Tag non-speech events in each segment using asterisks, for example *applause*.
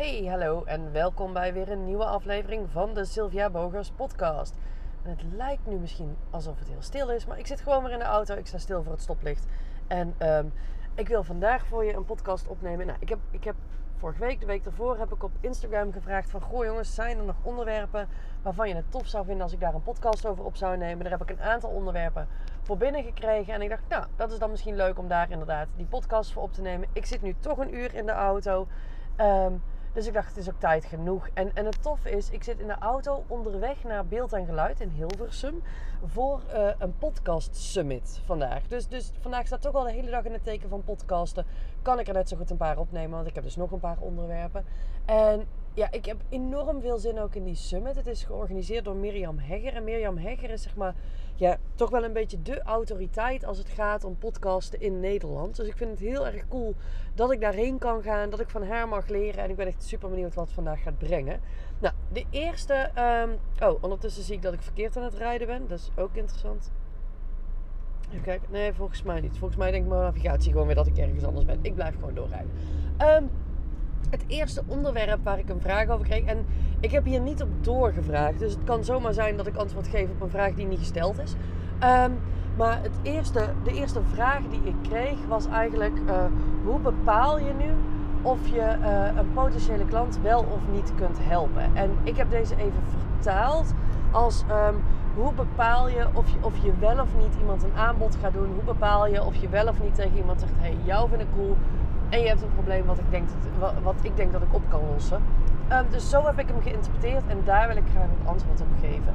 Hey, hallo en welkom bij weer een nieuwe aflevering van de Sylvia Bogers podcast. Het lijkt nu misschien alsof het heel stil is, maar ik zit gewoon weer in de auto. Ik sta stil voor het stoplicht. En ehm, ik wil vandaag voor je een podcast opnemen. Nou, ik heb, ik heb vorige week, de week daarvoor, heb ik op Instagram gevraagd van... Goh jongens, zijn er nog onderwerpen waarvan je het tof zou vinden als ik daar een podcast over op zou nemen? Daar heb ik een aantal onderwerpen voor binnengekregen. En ik dacht, nou, dat is dan misschien leuk om daar inderdaad die podcast voor op te nemen. Ik zit nu toch een uur in de auto. Ehm, dus ik dacht, het is ook tijd genoeg. En, en het toffe is, ik zit in de auto onderweg naar Beeld en Geluid in Hilversum voor uh, een podcast summit vandaag. Dus, dus vandaag staat toch al de hele dag in het teken van podcasten. Kan ik er net zo goed een paar opnemen, want ik heb dus nog een paar onderwerpen. En ja, ik heb enorm veel zin ook in die summit. Het is georganiseerd door Mirjam Hegger. En Mirjam Hegger is zeg maar ja, toch wel een beetje de autoriteit als het gaat om podcasten in Nederland. Dus ik vind het heel erg cool dat ik daarheen kan gaan, dat ik van haar mag leren. En ik ben echt super benieuwd wat het vandaag gaat brengen. Nou, de eerste. Um, oh, ondertussen zie ik dat ik verkeerd aan het rijden ben. Dat is ook interessant. Even kijken. Nee, volgens mij niet. Volgens mij denkt mijn navigatie gewoon weer dat ik ergens anders ben. Ik blijf gewoon doorrijden. Um, het eerste onderwerp waar ik een vraag over kreeg. En ik heb hier niet op doorgevraagd. Dus het kan zomaar zijn dat ik antwoord geef op een vraag die niet gesteld is. Um, maar het eerste, de eerste vraag die ik kreeg was eigenlijk: uh, hoe bepaal je nu of je uh, een potentiële klant wel of niet kunt helpen? En ik heb deze even vertaald als: um, hoe bepaal je of, je of je wel of niet iemand een aanbod gaat doen? Hoe bepaal je of je wel of niet tegen iemand zegt: hey, jou vind ik cool en je hebt een probleem wat ik denk dat, wat ik, denk dat ik op kan lossen. Um, dus zo heb ik hem geïnterpreteerd en daar wil ik graag een antwoord op geven.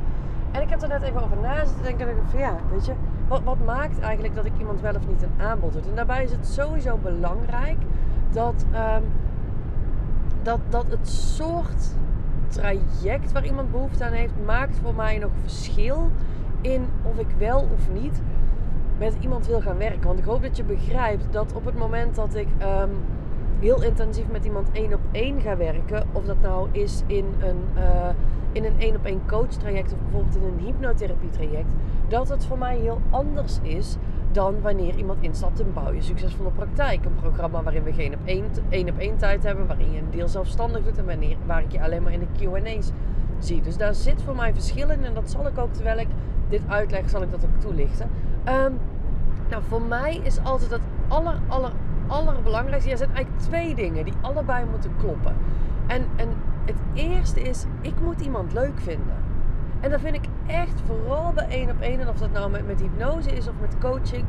En ik heb er net even over na zitten denken. Van ja, weet je, wat, wat maakt eigenlijk dat ik iemand wel of niet een aanbod doe? En daarbij is het sowieso belangrijk dat, um, dat, dat het soort traject waar iemand behoefte aan heeft, maakt voor mij nog verschil in of ik wel of niet met iemand wil gaan werken. Want ik hoop dat je begrijpt dat op het moment dat ik um, heel intensief met iemand één op één ga werken, of dat nou is in een uh, in een één op één coach traject of bijvoorbeeld in een hypnotherapie traject, dat het voor mij heel anders is dan wanneer iemand instapt in Bouw je Succesvolle Praktijk. Een programma waarin we geen op één, één op één tijd hebben, waarin je een deel zelfstandig doet en wanneer, waar ik je alleen maar in de Q&A's zie. Dus daar zit voor mij verschil in en dat zal ik ook terwijl ik dit uitleg, zal ik dat ook toelichten. Um, nou, voor mij is altijd het aller, aller, allerbelangrijkste. Er zijn eigenlijk twee dingen die allebei moeten kloppen. En, en het eerste is, ik moet iemand leuk vinden. En dat vind ik echt vooral bij één op één. En of dat nou met, met hypnose is of met coaching.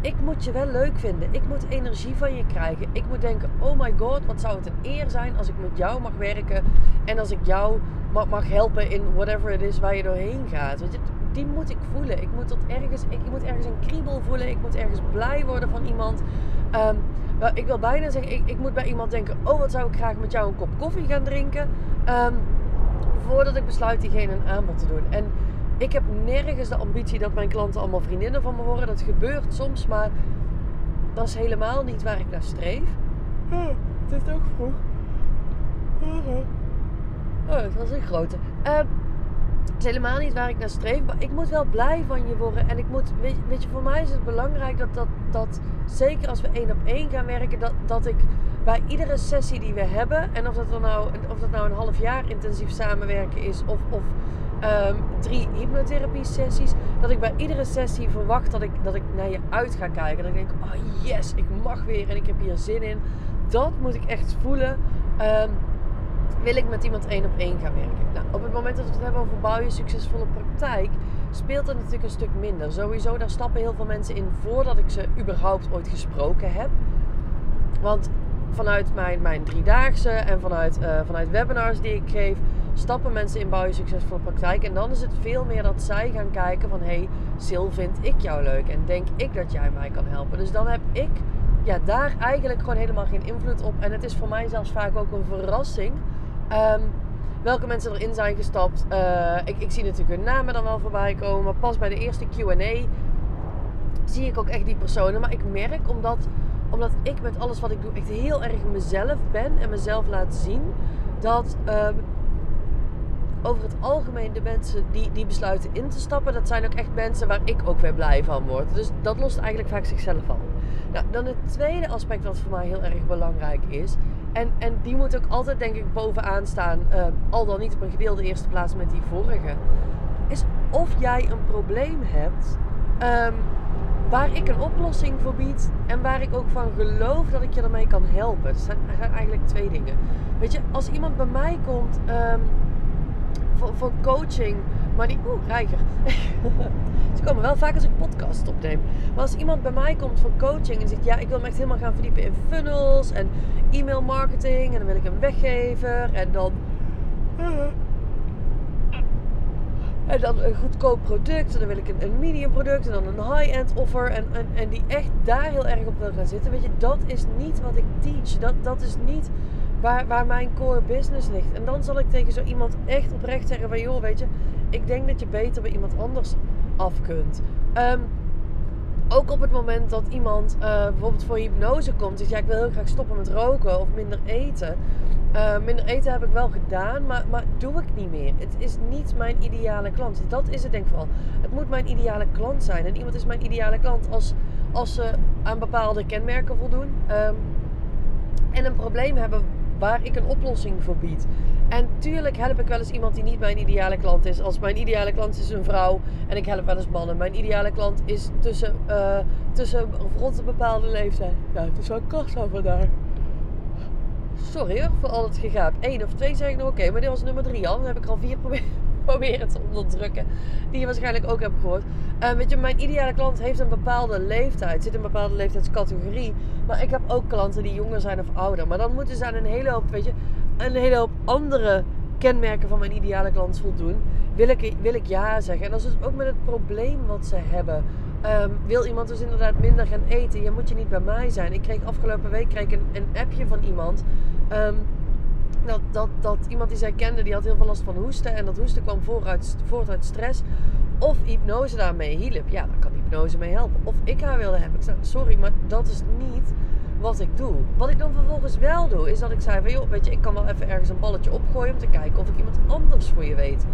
Ik moet je wel leuk vinden. Ik moet energie van je krijgen. Ik moet denken, oh my god, wat zou het een eer zijn als ik met jou mag werken. En als ik jou mag, mag helpen in whatever het is waar je doorheen gaat. Weet je, die moet ik voelen. Ik moet, tot ergens, ik, moet ergens een kriebel voelen. Ik moet ergens blij worden van iemand. Um, ik wil bijna zeggen, ik, ik, moet bij iemand denken: Oh, wat zou ik graag met jou een kop koffie gaan drinken? Um, voordat ik besluit diegene een aanbod te doen. En ik heb nergens de ambitie dat mijn klanten allemaal vriendinnen van me worden. Dat gebeurt soms, maar dat is helemaal niet waar ik naar streef. Oh, het is ook vroeg. Oh, dat is een grote. Um, is helemaal niet waar ik naar streef. Maar ik moet wel blij van je worden. En ik moet, weet, je, voor mij is het belangrijk dat, dat, dat zeker als we één op één gaan werken, dat, dat ik bij iedere sessie die we hebben, en of dat, nou, of dat nou een half jaar intensief samenwerken is, of, of um, drie hypnotherapie sessies, dat ik bij iedere sessie verwacht dat ik, dat ik naar je uit ga kijken. Dat ik denk, oh yes, ik mag weer en ik heb hier zin in. Dat moet ik echt voelen. Um, wil ik met iemand één op één gaan werken. Nou, op het moment dat we het hebben over bouw je succesvolle praktijk, speelt dat natuurlijk een stuk minder. Sowieso, daar stappen heel veel mensen in voordat ik ze überhaupt ooit gesproken heb. Want vanuit mijn, mijn driedaagse en vanuit, uh, vanuit webinars die ik geef, stappen mensen in bouw je succesvolle praktijk. En dan is het veel meer dat zij gaan kijken van, hey, Sil, vind ik jou leuk? En denk ik dat jij mij kan helpen? Dus dan heb ik ja, daar eigenlijk gewoon helemaal geen invloed op. En het is voor mij zelfs vaak ook een verrassing Um, welke mensen erin zijn gestapt. Uh, ik, ik, zie natuurlijk hun namen dan wel voorbij komen. Maar pas bij de eerste QA zie ik ook echt die personen. Maar ik merk omdat, omdat ik met alles wat ik doe echt heel erg mezelf ben en mezelf laat zien. Dat um, over het algemeen de mensen die, die besluiten in te stappen, dat zijn ook echt mensen waar ik ook weer blij van word. Dus dat lost eigenlijk vaak zichzelf al. Nou, dan het tweede aspect wat voor mij heel erg belangrijk is, En, en die moet ook altijd, denk ik, bovenaan staan. eh, al dan niet op een gedeelde eerste plaats met die vorige. Is of jij een probleem hebt ehm, waar ik een oplossing voor bied. En waar ik ook van geloof dat ik je ermee kan helpen. Het zijn, eigenlijk twee dingen. Weet je, als iemand bij mij komt ehm, voor, voor coaching. Maar die... Oeh, reiger. *laughs* Ze komen wel vaak als ik podcast opneem. Maar als iemand bij mij komt voor coaching en zegt... Ja, ik wil me echt helemaal gaan verdiepen in funnels en e-mail marketing. En dan wil ik een weggever. En dan... En dan een goedkoop product. En dan wil ik een, een medium product. En dan een high-end offer. En, en, en die echt daar heel erg op wil gaan zitten. Weet je, dat is niet wat ik teach. Dat, dat is niet waar, waar mijn core business ligt. En dan zal ik tegen zo iemand echt oprecht zeggen van... Joh, weet je, ik denk dat je beter bij iemand anders af kunt. Ehm, ook op het moment dat iemand uh, bijvoorbeeld voor hypnose komt. Zegt, ja, ik wil heel graag stoppen met roken of minder eten. Uh, minder eten heb ik wel gedaan, maar, maar doe ik niet meer. Het is niet mijn ideale klant. Dat is het denk ik vooral. Het moet mijn ideale klant zijn. En iemand is mijn ideale klant als, als ze aan bepaalde kenmerken voldoen. Um, en een probleem hebben waar ik een oplossing voor bied. En tuurlijk help ik wel eens iemand die niet mijn ideale klant is. Als mijn ideale klant is een vrouw en ik help wel eens mannen. Mijn ideale klant is tussen, uh, tussen rond een bepaalde leeftijd. Ja, het is wel kassa vandaag. Sorry hoor, voor al het gegaap. Eén of twee zeg ik nog oké, maar dit was nummer drie al. Dan heb ik al vier proberen, *laughs* proberen te onderdrukken. Die je waarschijnlijk ook hebt gehoord. Uh, weet je, mijn ideale klant heeft een bepaalde leeftijd. Zit in een bepaalde leeftijdscategorie. Maar ik heb ook klanten die jonger zijn of ouder. Maar dan moeten ze aan een hele hoop, weet je, een hele hoop andere kenmerken van mijn ideale klant voldoen. Wil ik, wil ik ja zeggen. En dat is dus ook met het probleem wat ze hebben. Um, wil iemand dus inderdaad minder gaan eten? Ja, moet je niet bij mij zijn. Ik kreeg afgelopen week kreeg een, een appje van iemand. Um, dat, dat, dat iemand die zij kende, die had heel veel last van hoesten. En dat hoesten kwam voort uit stress. Of hypnose daarmee hielp. Ja, daar kan hypnose mee helpen. Of ik haar wilde hebben. Ik zei, sorry, maar dat is niet wat ik doe. Wat ik dan vervolgens wel doe, is dat ik zei van... joh, weet je, ik kan wel even ergens een balletje opgooien... om te kijken of ik iemand anders voor je weet.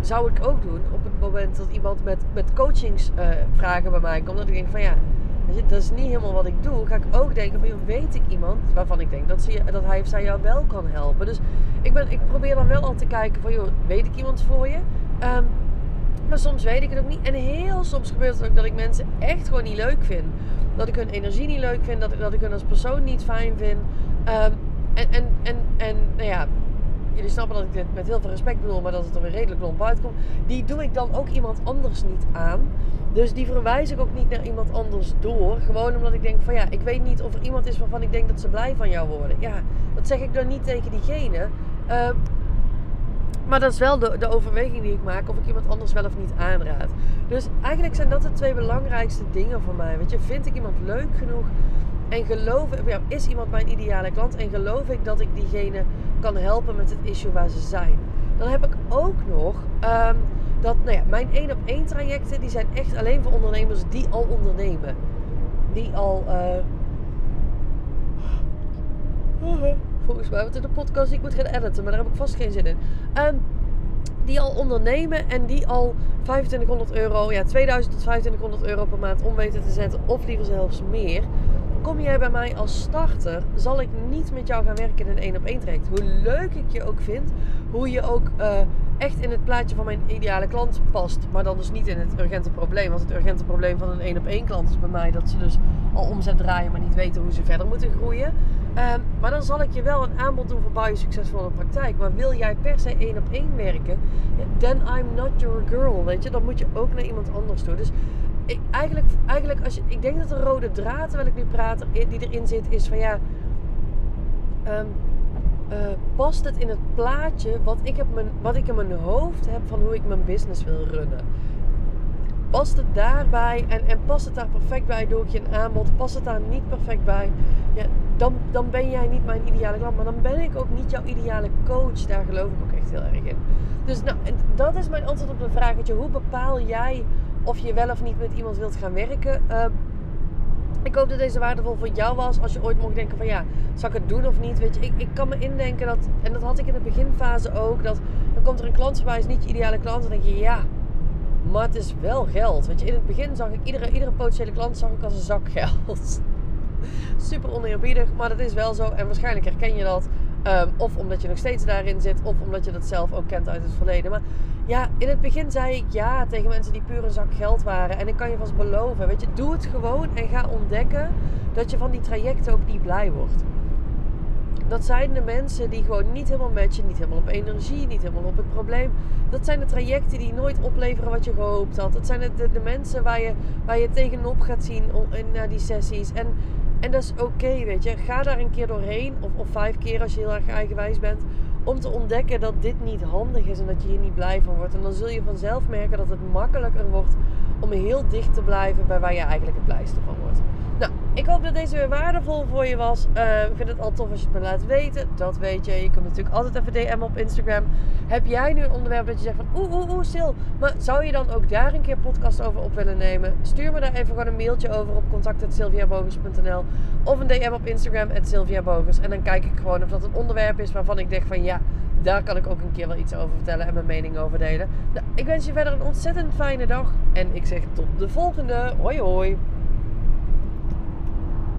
Zou ik ook doen op het moment dat iemand met, met coachingsvragen uh, bij mij komt... dat ik denk van ja, dat is niet helemaal wat ik doe. Ga ik ook denken van, weet ik iemand waarvan ik denk dat, dat hij of zij jou wel kan helpen. Dus ik, ben, ik probeer dan wel al te kijken van, joh, weet ik iemand voor je? Um, maar soms weet ik het ook niet. En heel soms gebeurt het ook dat ik mensen echt gewoon niet leuk vind. Dat ik hun energie niet leuk vind. Dat ik, dat ik hun als persoon niet fijn vind. Um, en, en, en, en nou ja, jullie snappen dat ik dit met heel veel respect bedoel. Maar dat het er weer redelijk lomp uitkomt. Die doe ik dan ook iemand anders niet aan. Dus die verwijs ik ook niet naar iemand anders door. Gewoon omdat ik denk van ja, ik weet niet of er iemand is waarvan ik denk dat ze blij van jou worden. Ja, dat zeg ik dan niet tegen diegene. Uh, maar dat is wel de, de overweging die ik maak of ik iemand anders wel of niet aanraad. Dus eigenlijk zijn dat de twee belangrijkste dingen voor mij. Weet je, vind ik iemand leuk genoeg en geloof ik, is iemand mijn ideale klant en geloof ik dat ik diegene kan helpen met het issue waar ze zijn. Dan heb ik ook nog um, dat, nou ja, mijn één op één trajecten die zijn echt alleen voor ondernemers die al ondernemen. Die al. Uh, *gasps* volgens mij. Want in de podcast ik moet gaan editen, maar daar heb ik vast geen zin in. Um, die al ondernemen en die al 2500 euro, ja 2000 tot 2500 euro per maand om weten te zetten, of liever zelfs meer. Kom jij bij mij als starter, zal ik niet met jou gaan werken in een één op één traject. Hoe leuk ik je ook vind, hoe je ook uh, echt in het plaatje van mijn ideale klant past, maar dan dus niet in het urgente probleem. Want het urgente probleem van een één op één klant is bij mij dat ze dus al omzet draaien, maar niet weten hoe ze verder moeten groeien. Um, maar dan zal ik je wel een aanbod doen voor bouw je succesvolle praktijk. Maar wil jij per se één op één werken, then I'm not your girl. Weet je, dan moet je ook naar iemand anders toe. Dus ik, eigenlijk, eigenlijk als je, ik denk dat de rode draad, terwijl ik nu praat, die erin zit, is van ja. Um, uh, past het in het plaatje wat ik, heb mijn, wat ik in mijn hoofd heb van hoe ik mijn business wil runnen? Past het daarbij en, en past het daar perfect bij? Doe ik je een aanbod? Past het daar niet perfect bij? Ja, dan, dan ben jij niet mijn ideale klant. Maar dan ben ik ook niet jouw ideale coach. Daar geloof ik ook echt heel erg in. Dus nou, dat is mijn antwoord op de vraag. Je, hoe bepaal jij of je wel of niet met iemand wilt gaan werken? Uh, ik hoop dat deze waardevol voor jou was. Als je ooit mocht denken van ja, zal ik het doen of niet? Weet je, ik, ik kan me indenken dat, en dat had ik in de beginfase ook, dat dan komt er een klant voorbij, is niet je ideale klant. Dan denk je ja, maar het is wel geld. Weet je, in het begin zag ik iedere, iedere potentiële klant zag ik als een zak geld. *laughs* Super oneerbiedig, maar dat is wel zo. En waarschijnlijk herken je dat. Ehm, of omdat je nog steeds daarin zit, of omdat je dat zelf ook kent uit het verleden. Maar ja, in het begin zei ik ja tegen mensen die puur een zak geld waren. En ik kan je vast beloven, weet je, doe het gewoon en ga ontdekken dat je van die trajecten ook niet blij wordt. Dat zijn de mensen die gewoon niet helemaal matchen, niet helemaal op energie, niet helemaal op het probleem. Dat zijn de trajecten die nooit opleveren wat je gehoopt had. Dat zijn de, de, mensen waar je, waar je tegenop gaat zien naar die sessies. En, en dat is oké, weet je. Ga daar een keer doorheen, of, of vijf keer als je heel erg eigenwijs bent. Om te ontdekken dat dit niet handig is en dat je hier niet blij van wordt. En dan zul je vanzelf merken dat het makkelijker wordt om heel dicht te blijven bij waar je eigenlijk het blijste van wordt. Nou, ik hoop dat deze weer waardevol voor je was. Uh, ik vind het al tof als je het me laat weten. Dat weet je. Je kunt natuurlijk altijd even DM op Instagram. Heb jij nu een onderwerp dat je zegt van oeh, oeh, oeh, stil. Maar zou je dan ook daar een keer podcast over op willen nemen? Stuur me daar even gewoon een mailtje over op contact.sylviabogers.nl Of een DM op Instagram, @sylviabogers. En dan kijk ik gewoon of dat een onderwerp is waarvan ik denk van ja, daar kan ik ook een keer wel iets over vertellen en mijn mening over delen. Nou, ik wens je verder een ontzettend fijne dag. En ik zeg tot de volgende. Hoi hoi.